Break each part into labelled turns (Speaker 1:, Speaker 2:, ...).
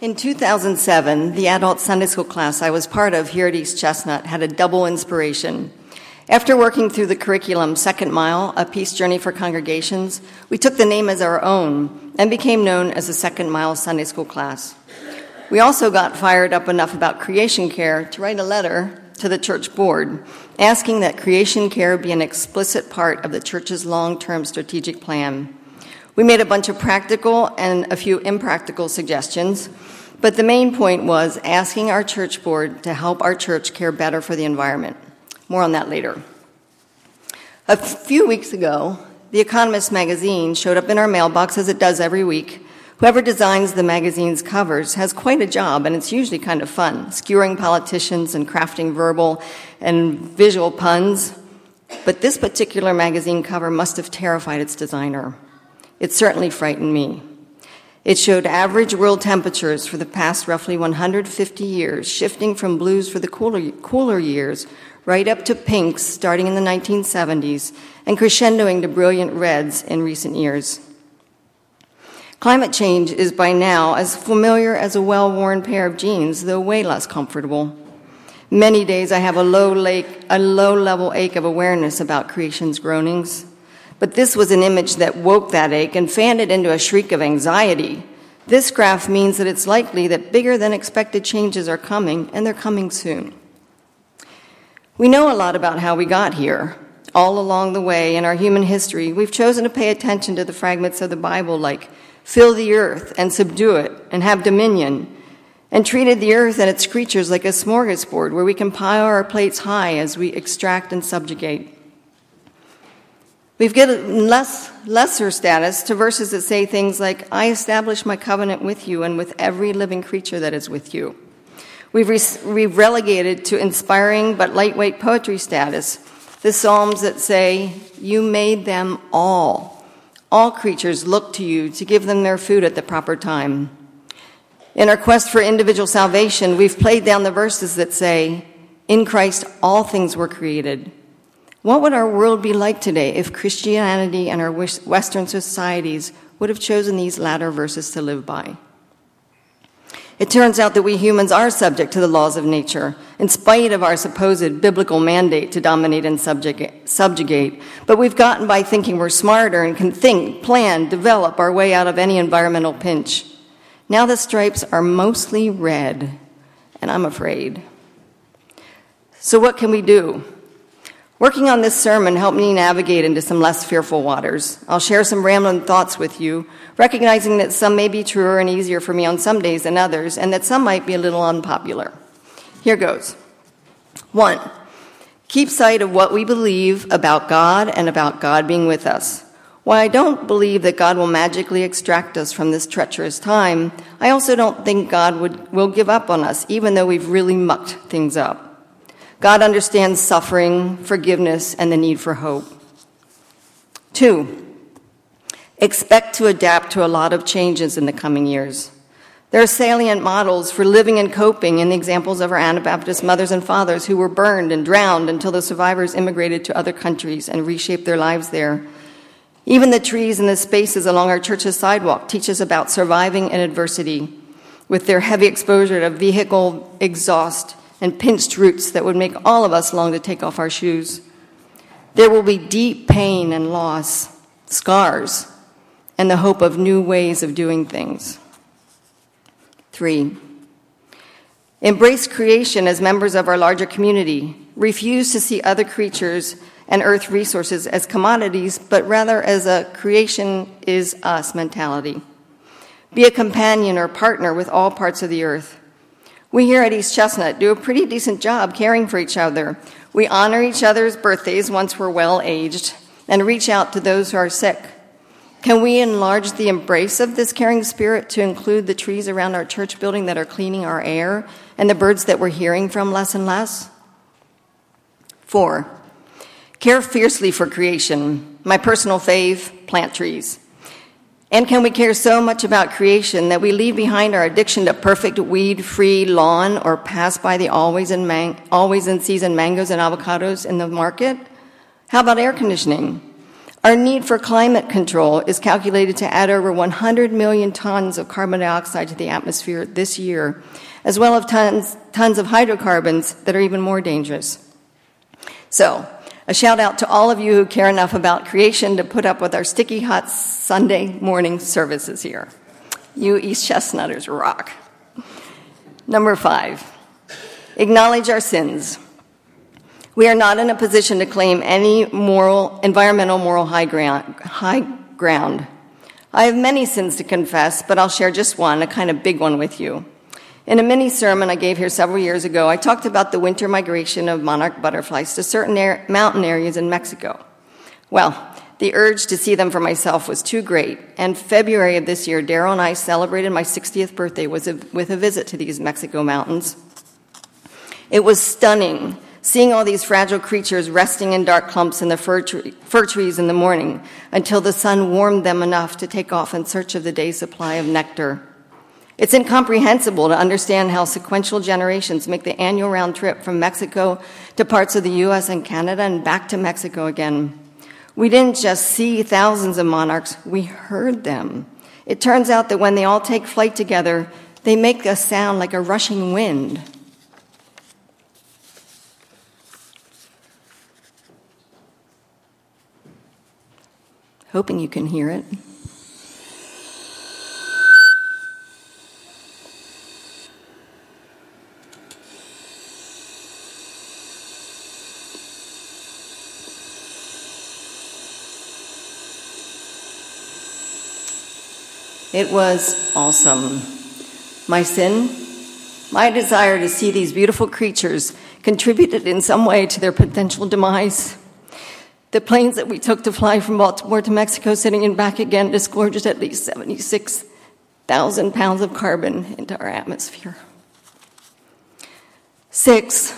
Speaker 1: In 2007, the adult Sunday school class I was part of here at East Chestnut had a double inspiration. After working through the curriculum Second Mile, a peace journey for congregations, we took the name as our own and became known as the Second Mile Sunday school class. We also got fired up enough about creation care to write a letter to the church board asking that creation care be an explicit part of the church's long term strategic plan. We made a bunch of practical and a few impractical suggestions, but the main point was asking our church board to help our church care better for the environment. More on that later. A few weeks ago, The Economist magazine showed up in our mailbox as it does every week. Whoever designs the magazine's covers has quite a job, and it's usually kind of fun, skewering politicians and crafting verbal and visual puns. But this particular magazine cover must have terrified its designer. It certainly frightened me. It showed average world temperatures for the past roughly 150 years, shifting from blues for the cooler, cooler years right up to pinks starting in the 1970s and crescendoing to brilliant reds in recent years. Climate change is by now as familiar as a well worn pair of jeans, though way less comfortable. Many days I have a low, lake, a low level ache of awareness about creation's groanings. But this was an image that woke that ache and fanned it into a shriek of anxiety. This graph means that it's likely that bigger than expected changes are coming, and they're coming soon. We know a lot about how we got here. All along the way in our human history, we've chosen to pay attention to the fragments of the Bible like fill the earth and subdue it and have dominion, and treated the earth and its creatures like a smorgasbord where we can pile our plates high as we extract and subjugate. We've given less, lesser status to verses that say things like, I establish my covenant with you and with every living creature that is with you. We've, re- we've relegated to inspiring but lightweight poetry status the Psalms that say, You made them all. All creatures look to you to give them their food at the proper time. In our quest for individual salvation, we've played down the verses that say, In Christ all things were created what would our world be like today if Christianity and our Western societies would have chosen these latter verses to live by? It turns out that we humans are subject to the laws of nature, in spite of our supposed biblical mandate to dominate and subjugate. But we've gotten by thinking we're smarter and can think, plan, develop our way out of any environmental pinch. Now the stripes are mostly red, and I'm afraid. So, what can we do? Working on this sermon helped me navigate into some less fearful waters. I'll share some rambling thoughts with you, recognizing that some may be truer and easier for me on some days than others, and that some might be a little unpopular. Here goes. One, keep sight of what we believe about God and about God being with us. While I don't believe that God will magically extract us from this treacherous time, I also don't think God would, will give up on us, even though we've really mucked things up. God understands suffering, forgiveness, and the need for hope. Two, expect to adapt to a lot of changes in the coming years. There are salient models for living and coping in the examples of our Anabaptist mothers and fathers who were burned and drowned until the survivors immigrated to other countries and reshaped their lives there. Even the trees and the spaces along our church's sidewalk teach us about surviving in adversity with their heavy exposure to vehicle exhaust and pinched roots that would make all of us long to take off our shoes. There will be deep pain and loss, scars, and the hope of new ways of doing things. Three, embrace creation as members of our larger community. Refuse to see other creatures and earth resources as commodities, but rather as a creation is us mentality. Be a companion or partner with all parts of the earth. We here at East Chestnut do a pretty decent job caring for each other. We honor each other's birthdays once we're well aged and reach out to those who are sick. Can we enlarge the embrace of this caring spirit to include the trees around our church building that are cleaning our air and the birds that we're hearing from less and less? Four, care fiercely for creation. My personal fave, plant trees. And can we care so much about creation that we leave behind our addiction to perfect weed free lawn or pass by the always in, man- always in season mangoes and avocados in the market? How about air conditioning? Our need for climate control is calculated to add over 100 million tons of carbon dioxide to the atmosphere this year, as well as tons, tons of hydrocarbons that are even more dangerous. So, a shout out to all of you who care enough about creation to put up with our sticky hot Sunday morning services here. You East Chestnutters rock. Number five, acknowledge our sins. We are not in a position to claim any moral, environmental moral high ground, high ground. I have many sins to confess, but I'll share just one, a kind of big one with you. In a mini sermon I gave here several years ago, I talked about the winter migration of monarch butterflies to certain air, mountain areas in Mexico. Well, the urge to see them for myself was too great, and February of this year, Daryl and I celebrated my 60th birthday with a, visit to these Mexico mountains. It was stunning seeing all these fragile creatures resting in dark clumps in the fir, tree, fir, trees in the morning until the sun warmed them enough to take off in search of the day's supply of nectar. It's incomprehensible to understand how sequential generations make the annual round trip from Mexico to parts of the US and Canada and back to Mexico again. We didn't just see thousands of monarchs, we heard them. It turns out that when they all take flight together, they make a sound like a rushing wind. Hoping you can hear it. It was awesome. My sin, my desire to see these beautiful creatures contributed in some way to their potential demise. The planes that we took to fly from Baltimore to Mexico City and back again, disgorged at least 76,000 pounds of carbon into our atmosphere. Six,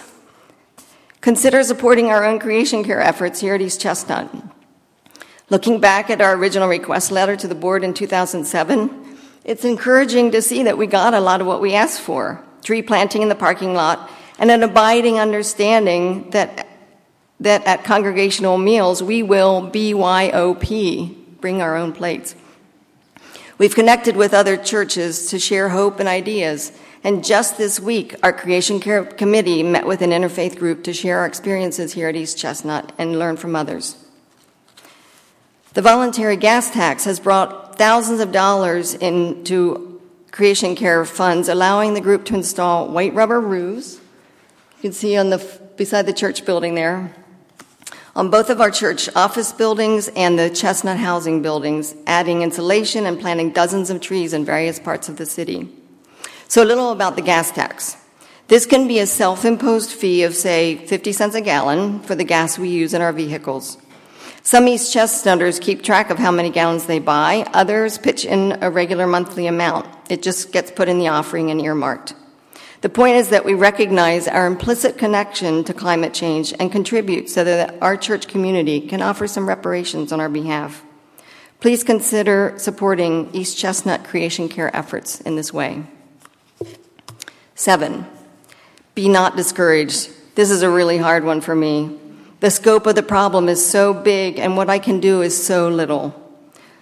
Speaker 1: consider supporting our own creation care efforts here at East Chestnut. Looking back at our original request letter to the board in 2007, it's encouraging to see that we got a lot of what we asked for tree planting in the parking lot, and an abiding understanding that, that at congregational meals we will BYOP, bring our own plates. We've connected with other churches to share hope and ideas. And just this week, our Creation Care Committee met with an interfaith group to share our experiences here at East Chestnut and learn from others. The voluntary gas tax has brought thousands of dollars into creation care funds, allowing the group to install white rubber roofs. You can see on the beside the church building there, on both of our church office buildings and the Chestnut housing buildings, adding insulation and planting dozens of trees in various parts of the city. So, a little about the gas tax. This can be a self imposed fee of, say, 50 cents a gallon for the gas we use in our vehicles. Some East Chestnutters keep track of how many gallons they buy, others pitch in a regular monthly amount. It just gets put in the offering and earmarked. The point is that we recognize our implicit connection to climate change and contribute so that our church community can offer some reparations on our behalf. Please consider supporting East Chestnut creation care efforts in this way. Seven, be not discouraged. This is a really hard one for me. The scope of the problem is so big, and what I can do is so little.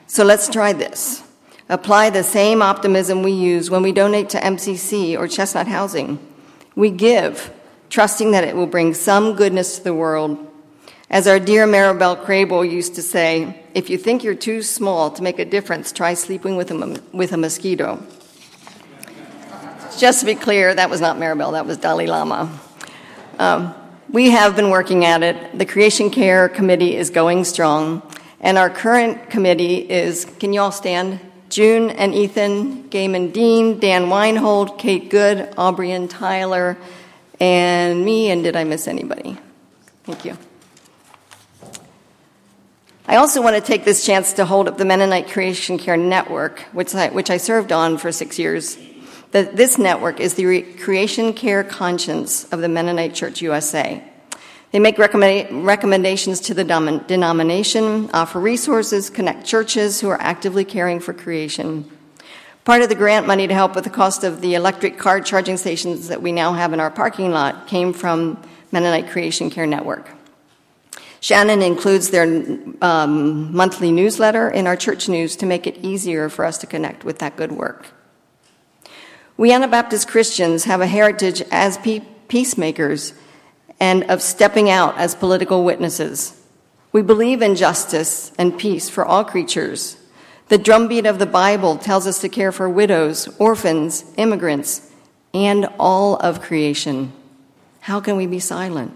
Speaker 1: So let's try this. Apply the same optimism we use when we donate to MCC or Chestnut Housing. We give, trusting that it will bring some goodness to the world. As our dear Maribel Crable used to say, if you think you're too small to make a difference, try sleeping with a, with a mosquito. Just to be clear, that was not Maribel, that was Dalai Lama. Um, we have been working at it. The Creation Care Committee is going strong. And our current committee is, can you all stand? June and Ethan, Gaiman Dean, Dan Weinhold, Kate Good, Aubrey and Tyler, and me. And did I miss anybody? Thank you. I also want to take this chance to hold up the Mennonite Creation Care Network, which I, which I served on for six years. The, this network is the Creation Care Conscience of the Mennonite Church USA. They make recommend- recommendations to the dom- denomination, offer resources, connect churches who are actively caring for creation. Part of the grant money to help with the cost of the electric car charging stations that we now have in our parking lot came from Mennonite Creation Care Network. Shannon includes their um, monthly newsletter in our church news to make it easier for us to connect with that good work. We Anabaptist Christians have a heritage as pe- peacemakers and of stepping out as political witnesses. We believe in justice and peace for all creatures. The drumbeat of the Bible tells us to care for widows, orphans, immigrants, and all of creation. How can we be silent?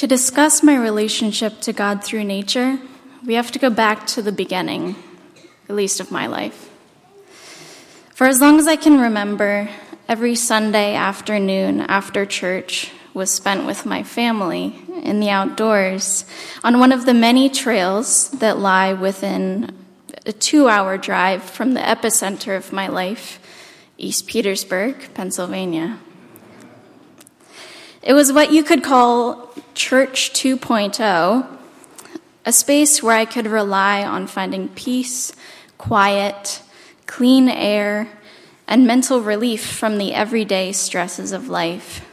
Speaker 2: To discuss my relationship to God through nature, we have to go back to the beginning, at least of my life. For as long as I can remember, every Sunday afternoon after church was spent with my family in the outdoors on one of the many trails that lie within a two hour drive from the epicenter of my life, East Petersburg, Pennsylvania. It was what you could call Church 2.0, a space where I could rely on finding peace, quiet, clean air, and mental relief from the everyday stresses of life,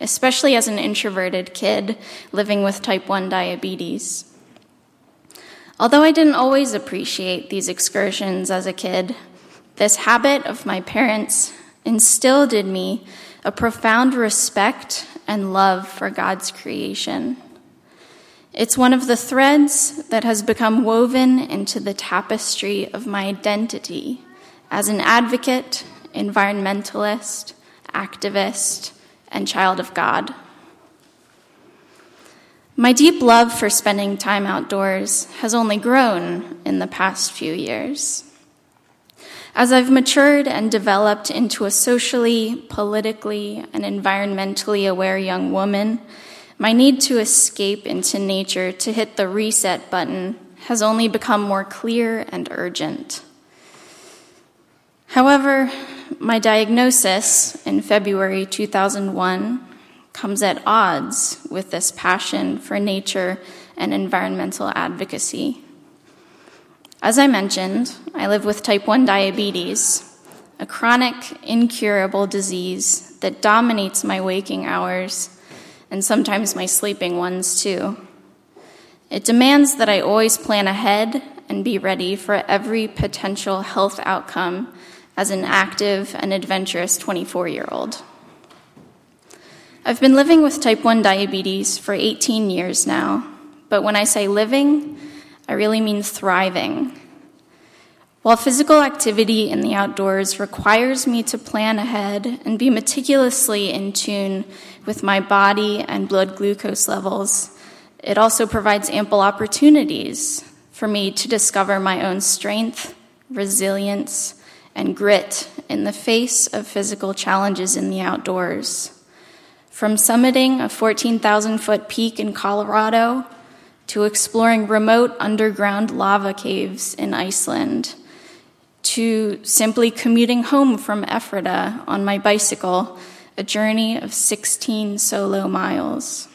Speaker 2: especially as an introverted kid living with type 1 diabetes. Although I didn't always appreciate these excursions as a kid, this habit of my parents instilled in me a profound respect and love for God's creation. It's one of the threads that has become woven into the tapestry of my identity as an advocate, environmentalist, activist, and child of God. My deep love for spending time outdoors has only grown in the past few years. As I've matured and developed into a socially, politically, and environmentally aware young woman, my need to escape into nature to hit the reset button has only become more clear and urgent. However, my diagnosis in February 2001 comes at odds with this passion for nature and environmental advocacy. As I mentioned, I live with type 1 diabetes, a chronic, incurable disease that dominates my waking hours and sometimes my sleeping ones too. It demands that I always plan ahead and be ready for every potential health outcome as an active and adventurous 24 year old. I've been living with type 1 diabetes for 18 years now, but when I say living, I really mean thriving. While physical activity in the outdoors requires me to plan ahead and be meticulously in tune with my body and blood glucose levels, it also provides ample opportunities for me to discover my own strength, resilience, and grit in the face of physical challenges in the outdoors. From summiting a 14,000 foot peak in Colorado to exploring remote underground lava caves in Iceland, to simply commuting home from Ephrata on my bicycle, a journey of 16 solo miles.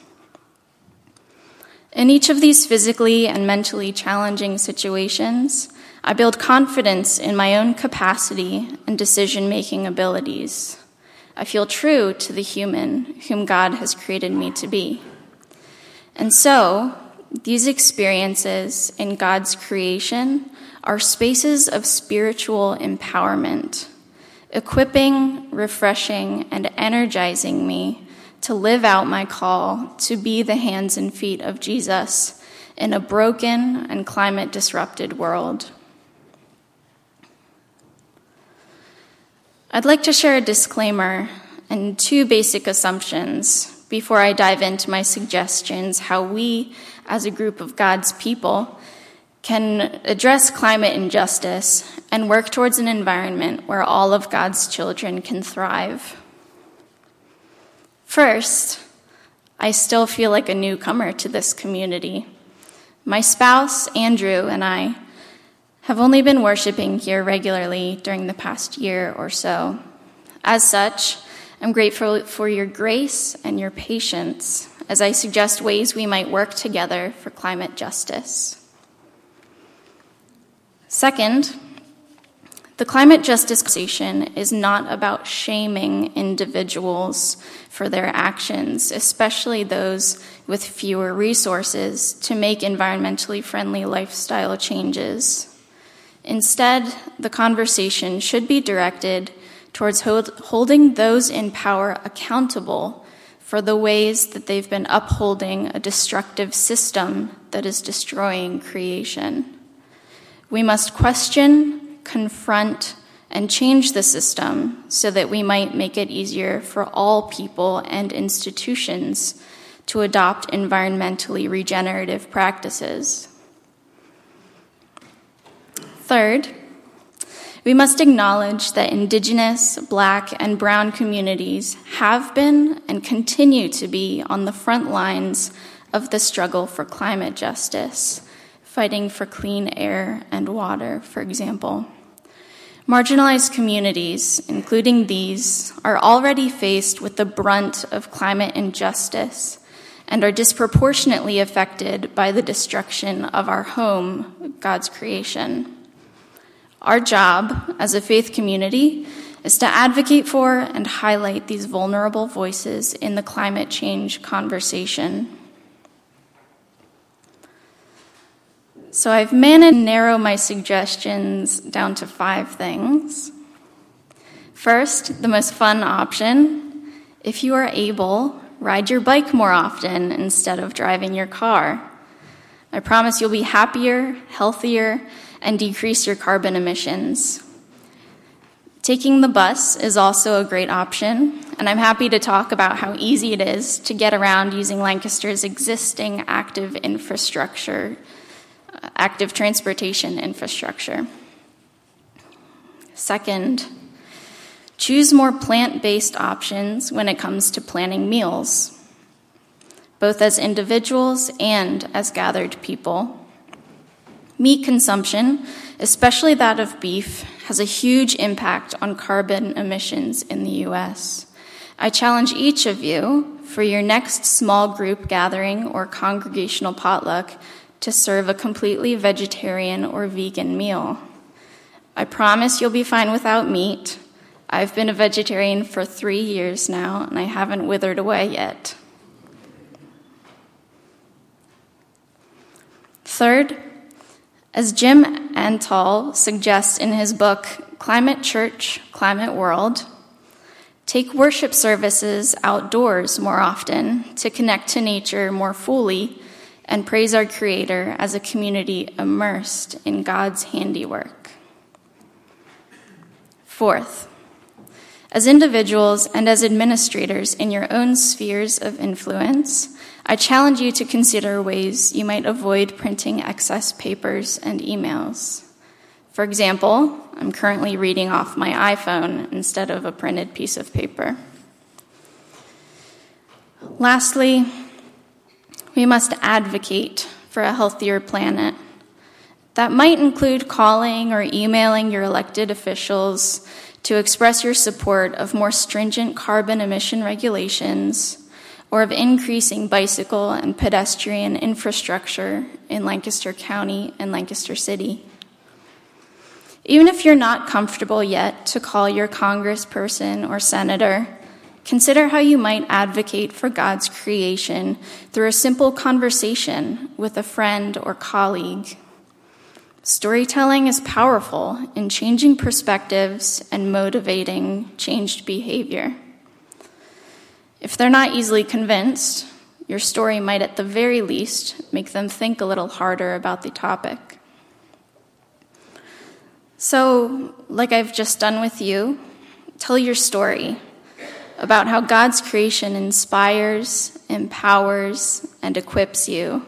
Speaker 2: In each of these physically and mentally challenging situations, I build confidence in my own capacity and decision making abilities. I feel true to the human whom God has created me to be. And so, these experiences in God's creation are spaces of spiritual empowerment, equipping, refreshing, and energizing me to live out my call to be the hands and feet of Jesus in a broken and climate disrupted world. I'd like to share a disclaimer and two basic assumptions before I dive into my suggestions how we, as a group of God's people, can address climate injustice and work towards an environment where all of God's children can thrive. First, I still feel like a newcomer to this community. My spouse, Andrew, and I have only been worshiping here regularly during the past year or so. As such, I'm grateful for your grace and your patience as I suggest ways we might work together for climate justice. Second, the climate justice conversation is not about shaming individuals for their actions, especially those with fewer resources, to make environmentally friendly lifestyle changes. Instead, the conversation should be directed towards hold, holding those in power accountable for the ways that they've been upholding a destructive system that is destroying creation. We must question, confront, and change the system so that we might make it easier for all people and institutions to adopt environmentally regenerative practices. Third, we must acknowledge that Indigenous, Black, and Brown communities have been and continue to be on the front lines of the struggle for climate justice, fighting for clean air and water, for example. Marginalized communities, including these, are already faced with the brunt of climate injustice and are disproportionately affected by the destruction of our home, God's creation. Our job as a faith community is to advocate for and highlight these vulnerable voices in the climate change conversation. So I've managed to narrow my suggestions down to five things. First, the most fun option if you are able, ride your bike more often instead of driving your car. I promise you'll be happier, healthier, and decrease your carbon emissions. Taking the bus is also a great option, and I'm happy to talk about how easy it is to get around using Lancaster's existing active infrastructure, uh, active transportation infrastructure. Second, choose more plant based options when it comes to planning meals, both as individuals and as gathered people. Meat consumption, especially that of beef, has a huge impact on carbon emissions in the US. I challenge each of you for your next small group gathering or congregational potluck to serve a completely vegetarian or vegan meal. I promise you'll be fine without meat. I've been a vegetarian for three years now, and I haven't withered away yet. Third, as Jim Antal suggests in his book, Climate Church, Climate World, take worship services outdoors more often to connect to nature more fully and praise our Creator as a community immersed in God's handiwork. Fourth, as individuals and as administrators in your own spheres of influence, I challenge you to consider ways you might avoid printing excess papers and emails. For example, I'm currently reading off my iPhone instead of a printed piece of paper. Lastly, we must advocate for a healthier planet. That might include calling or emailing your elected officials to express your support of more stringent carbon emission regulations or of increasing bicycle and pedestrian infrastructure in Lancaster County and Lancaster City. Even if you're not comfortable yet to call your congressperson or senator, consider how you might advocate for God's creation through a simple conversation with a friend or colleague. Storytelling is powerful in changing perspectives and motivating changed behavior. If they're not easily convinced, your story might at the very least make them think a little harder about the topic. So, like I've just done with you, tell your story about how God's creation inspires, empowers, and equips you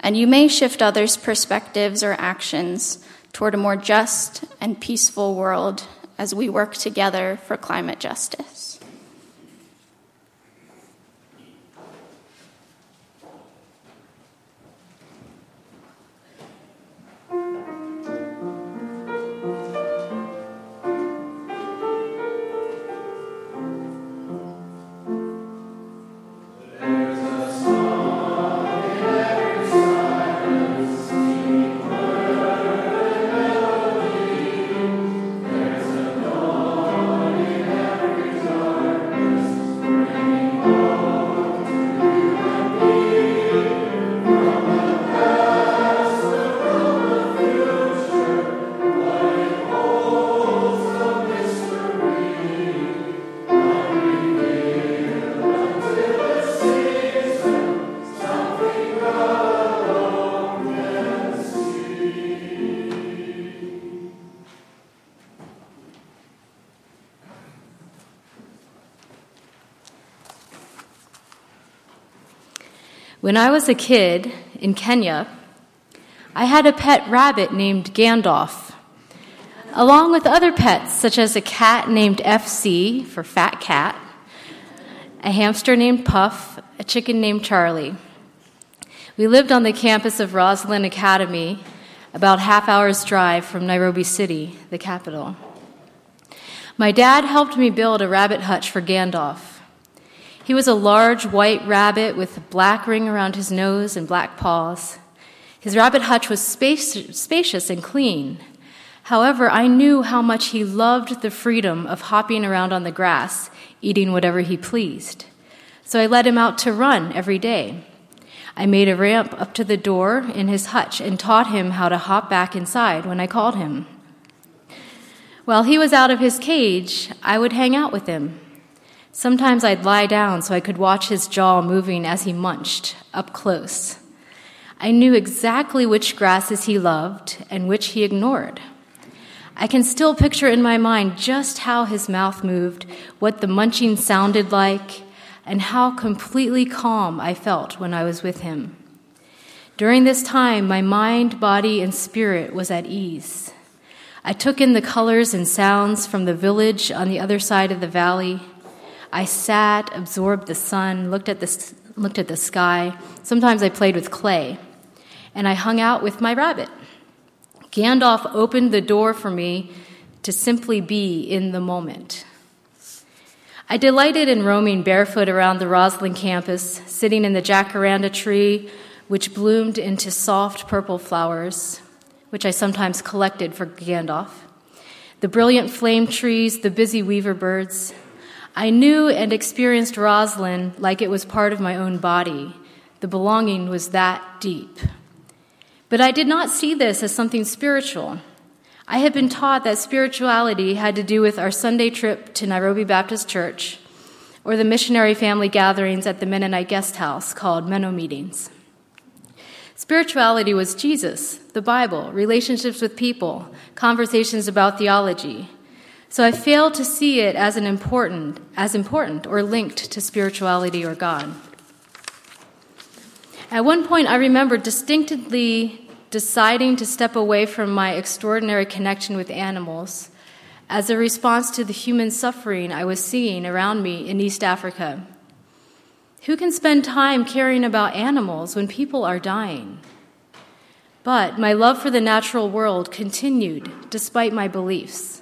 Speaker 2: and you may shift others' perspectives or actions toward a more just and peaceful world as we work together for climate justice.
Speaker 3: When I was a kid in Kenya, I had a pet rabbit named Gandalf, along with other pets such as a cat named FC for Fat Cat, a hamster named Puff, a chicken named Charlie. We lived on the campus of Rosslyn Academy, about half hour's drive from Nairobi City, the capital. My dad helped me build a rabbit hutch for Gandalf. He was a large white rabbit with a black ring around his nose and black paws. His rabbit hutch was spacious and clean. However, I knew how much he loved the freedom of hopping around on the grass, eating whatever he pleased. So I let him out to run every day. I made a ramp up to the door in his hutch and taught him how to hop back inside when I called him. While he was out of his cage, I would hang out with him. Sometimes I'd lie down so I could watch his jaw moving as he munched up close. I knew exactly which grasses he loved and which he ignored. I can still picture in my mind just how his mouth moved, what the munching sounded like, and how completely calm I felt when I was with him. During this time, my mind, body, and spirit was at ease. I took in the colors and sounds from the village on the other side of the valley I sat, absorbed the sun, looked at the, looked at the sky. Sometimes I played with clay. And I hung out with my rabbit. Gandalf opened the door for me to simply be in the moment. I delighted in roaming barefoot around the Rosslyn campus, sitting in the jacaranda tree, which bloomed into soft purple flowers, which I sometimes collected for Gandalf, the brilliant flame trees, the busy weaver birds, I knew and experienced Rosslyn like it was part of my own body. The belonging was that deep. But I did not see this as something spiritual. I had been taught that spirituality had to do with our Sunday trip to Nairobi Baptist Church or the missionary family gatherings at the Mennonite guest house called Menno meetings. Spirituality was Jesus, the Bible, relationships with people, conversations about theology. So I fail to see it as an important, as important or linked to spirituality or God. At one point, I remember distinctly deciding to step away from my extraordinary connection with animals as a response to the human suffering I was seeing around me in East Africa. Who can spend time caring about animals when people are dying? But my love for the natural world continued despite my beliefs.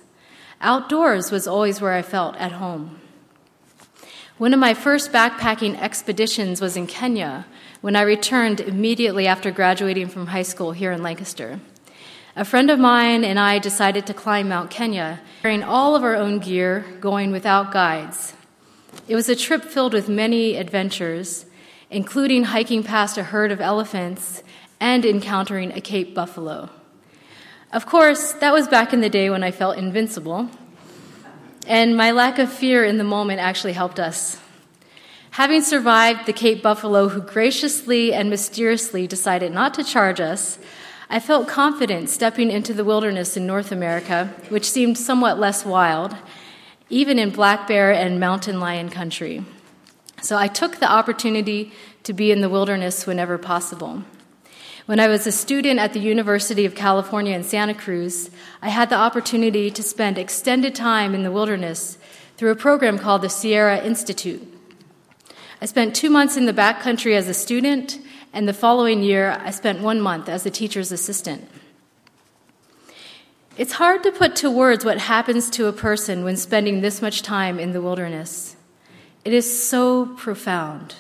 Speaker 3: Outdoors was always where I felt at home. One of my first backpacking expeditions was in Kenya when I returned immediately after graduating from high school here in Lancaster. A friend of mine and I decided to climb Mount Kenya, carrying all of our own gear, going without guides. It was a trip filled with many adventures, including hiking past a herd of elephants and encountering a Cape buffalo. Of course, that was back in the day when I felt invincible, and my lack of fear in the moment actually helped us. Having survived the Cape buffalo, who graciously and mysteriously decided not to charge us, I felt confident stepping into the wilderness in North America, which seemed somewhat less wild, even in black bear and mountain lion country. So I took the opportunity to be in the wilderness whenever possible. When I was a student at the University of California in Santa Cruz, I had the opportunity to spend extended time in the wilderness through a program called the Sierra Institute. I spent two months in the backcountry as a student, and the following year, I spent one month as a teacher's assistant. It's hard to put to words what happens to a person when spending this much time in the wilderness. It is so profound.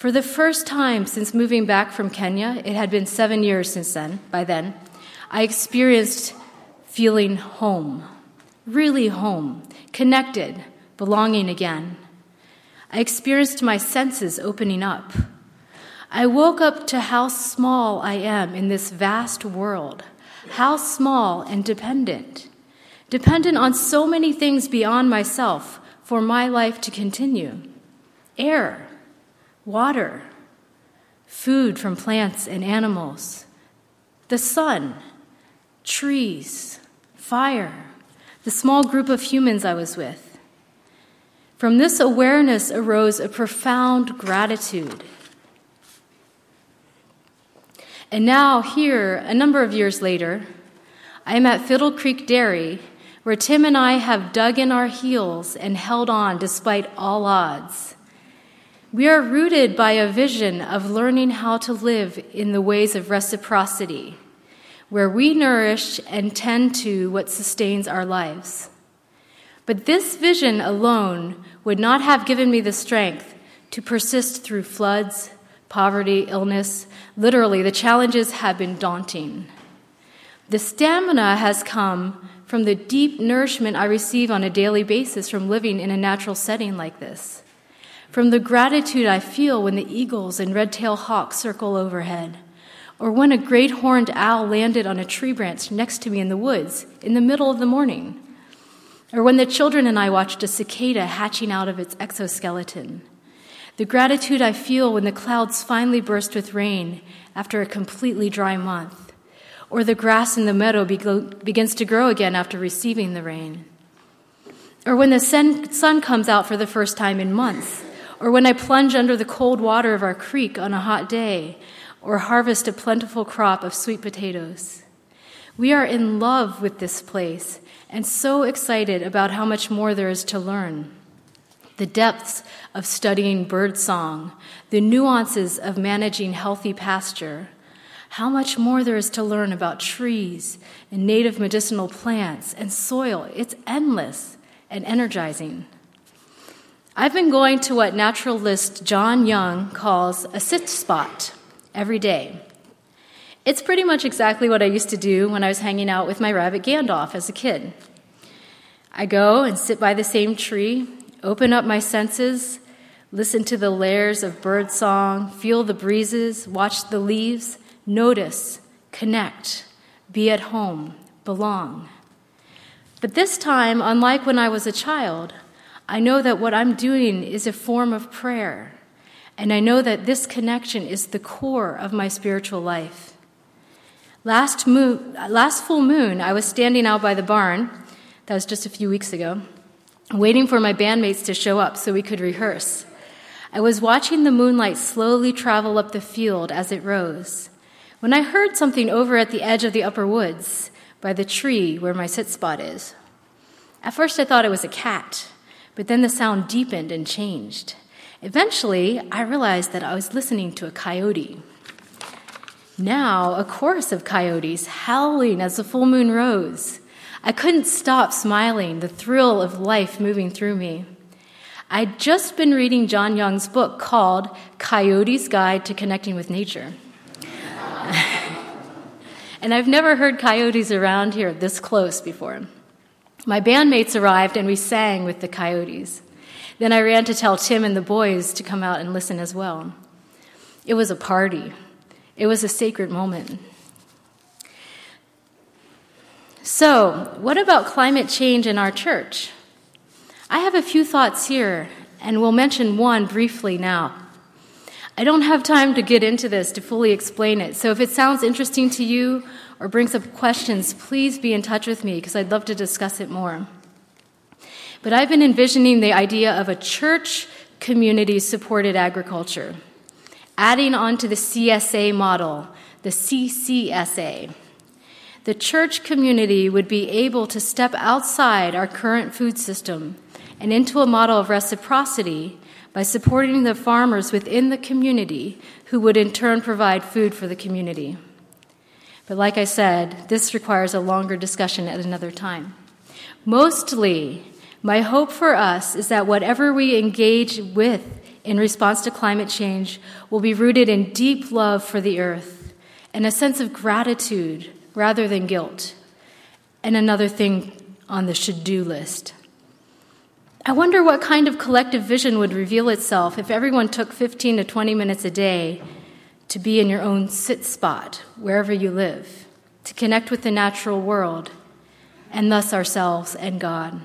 Speaker 3: For the first time since moving back from Kenya, it had been seven years since then, by then, I experienced feeling home, really home, connected, belonging again. I experienced my senses opening up. I woke up to how small I am in this vast world, how small and dependent, dependent on so many things beyond myself for my life to continue air, water, food from plants and animals, the sun, trees, fire, the small group of humans I was with. From this awareness arose a profound gratitude. And now, here, a number of years later, I am at Fiddle Creek Dairy, where Tim and I have dug in our heels and held on despite all odds. We are rooted by a vision of learning how to live in the ways of reciprocity, where we nourish and tend to what sustains our lives. But this vision alone would not have given me the strength to persist through floods, poverty, illness. Literally, the challenges have been daunting. The stamina has come from the deep nourishment I receive on a daily basis from living in a natural setting like this from the gratitude I feel when the eagles and red tailed hawks circle overhead, or when a great horned owl landed on a tree branch next to me in the woods in the middle of the morning, or when the children and I watched a cicada hatching out of its exoskeleton. The gratitude I feel when the clouds finally burst with rain after a completely dry month, or the grass in the meadow begins to grow again after receiving the rain, or when the sun comes out for the first time in months or when I plunge under the cold water of our creek on a hot day, or harvest a plentiful crop of sweet potatoes. We are in love with this place and so excited about how much more there is to learn. The depths of studying birdsong, the nuances of managing healthy pasture, how much more there is to learn about trees and native medicinal plants and soil. It's endless and energizing. I've been going to what naturalist John Young calls a sit spot every day. It's pretty much exactly what I used to do when I was hanging out with my rabbit Gandalf as a kid. I go and sit by the same tree, open up my senses, listen to the layers of bird song, feel the breezes, watch the leaves, notice, connect, be at home, belong. But this time, unlike when I was a child, I know that what I'm doing is a form of prayer. And I know that this connection is the core of my spiritual life. Last, moon, last full moon, I was standing out by the barn, that was just a few weeks ago, waiting for my bandmates to show up so we could rehearse. I was watching the moonlight slowly travel up the field as it rose when I heard something over at the edge of the upper woods by the tree where my sit spot is. At first, I thought it was a cat but then the sound deepened and changed. Eventually, I realized that I was listening to a coyote. Now, a chorus of coyotes howling as the full moon rose. I couldn't stop smiling, the thrill of life moving through me. I'd just been reading John Young's book called Coyote's Guide to Connecting with Nature. and I've never heard coyotes around here this close before. My bandmates arrived and we sang with the coyotes. Then I ran to tell Tim and the boys to come out and listen as well. It was a party, it was a sacred moment. So, what about climate change in our church? I have a few thoughts here, and we'll mention one briefly now. I don't have time to get into this to fully explain it, so if it sounds interesting to you or brings up questions, please be in touch with me because I'd love to discuss it more. But I've been envisioning the idea of a church community supported agriculture, adding on to the CSA model, the CCSA. The church community would be able to step outside our current food system and into a model of reciprocity by supporting the farmers within the community who would in turn provide food for the community. But like I said, this requires a longer discussion at another time. Mostly, my hope for us is that whatever we engage with in response to climate change will be rooted in deep love for the earth and a sense of gratitude rather than guilt. And another thing on the should do list. I wonder what kind of collective vision would reveal itself if everyone took 15 to 20 minutes a day to be in your own sit spot, wherever you live, to connect with the natural world, and thus ourselves and God.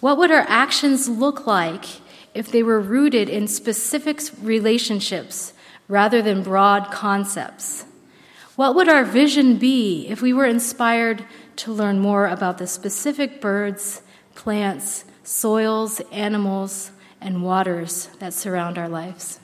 Speaker 3: What would our actions look like if they were rooted in specific relationships rather than broad concepts? What would our vision be if we were inspired to learn more about the specific birds, plants, soils, animals, and waters that surround our lives?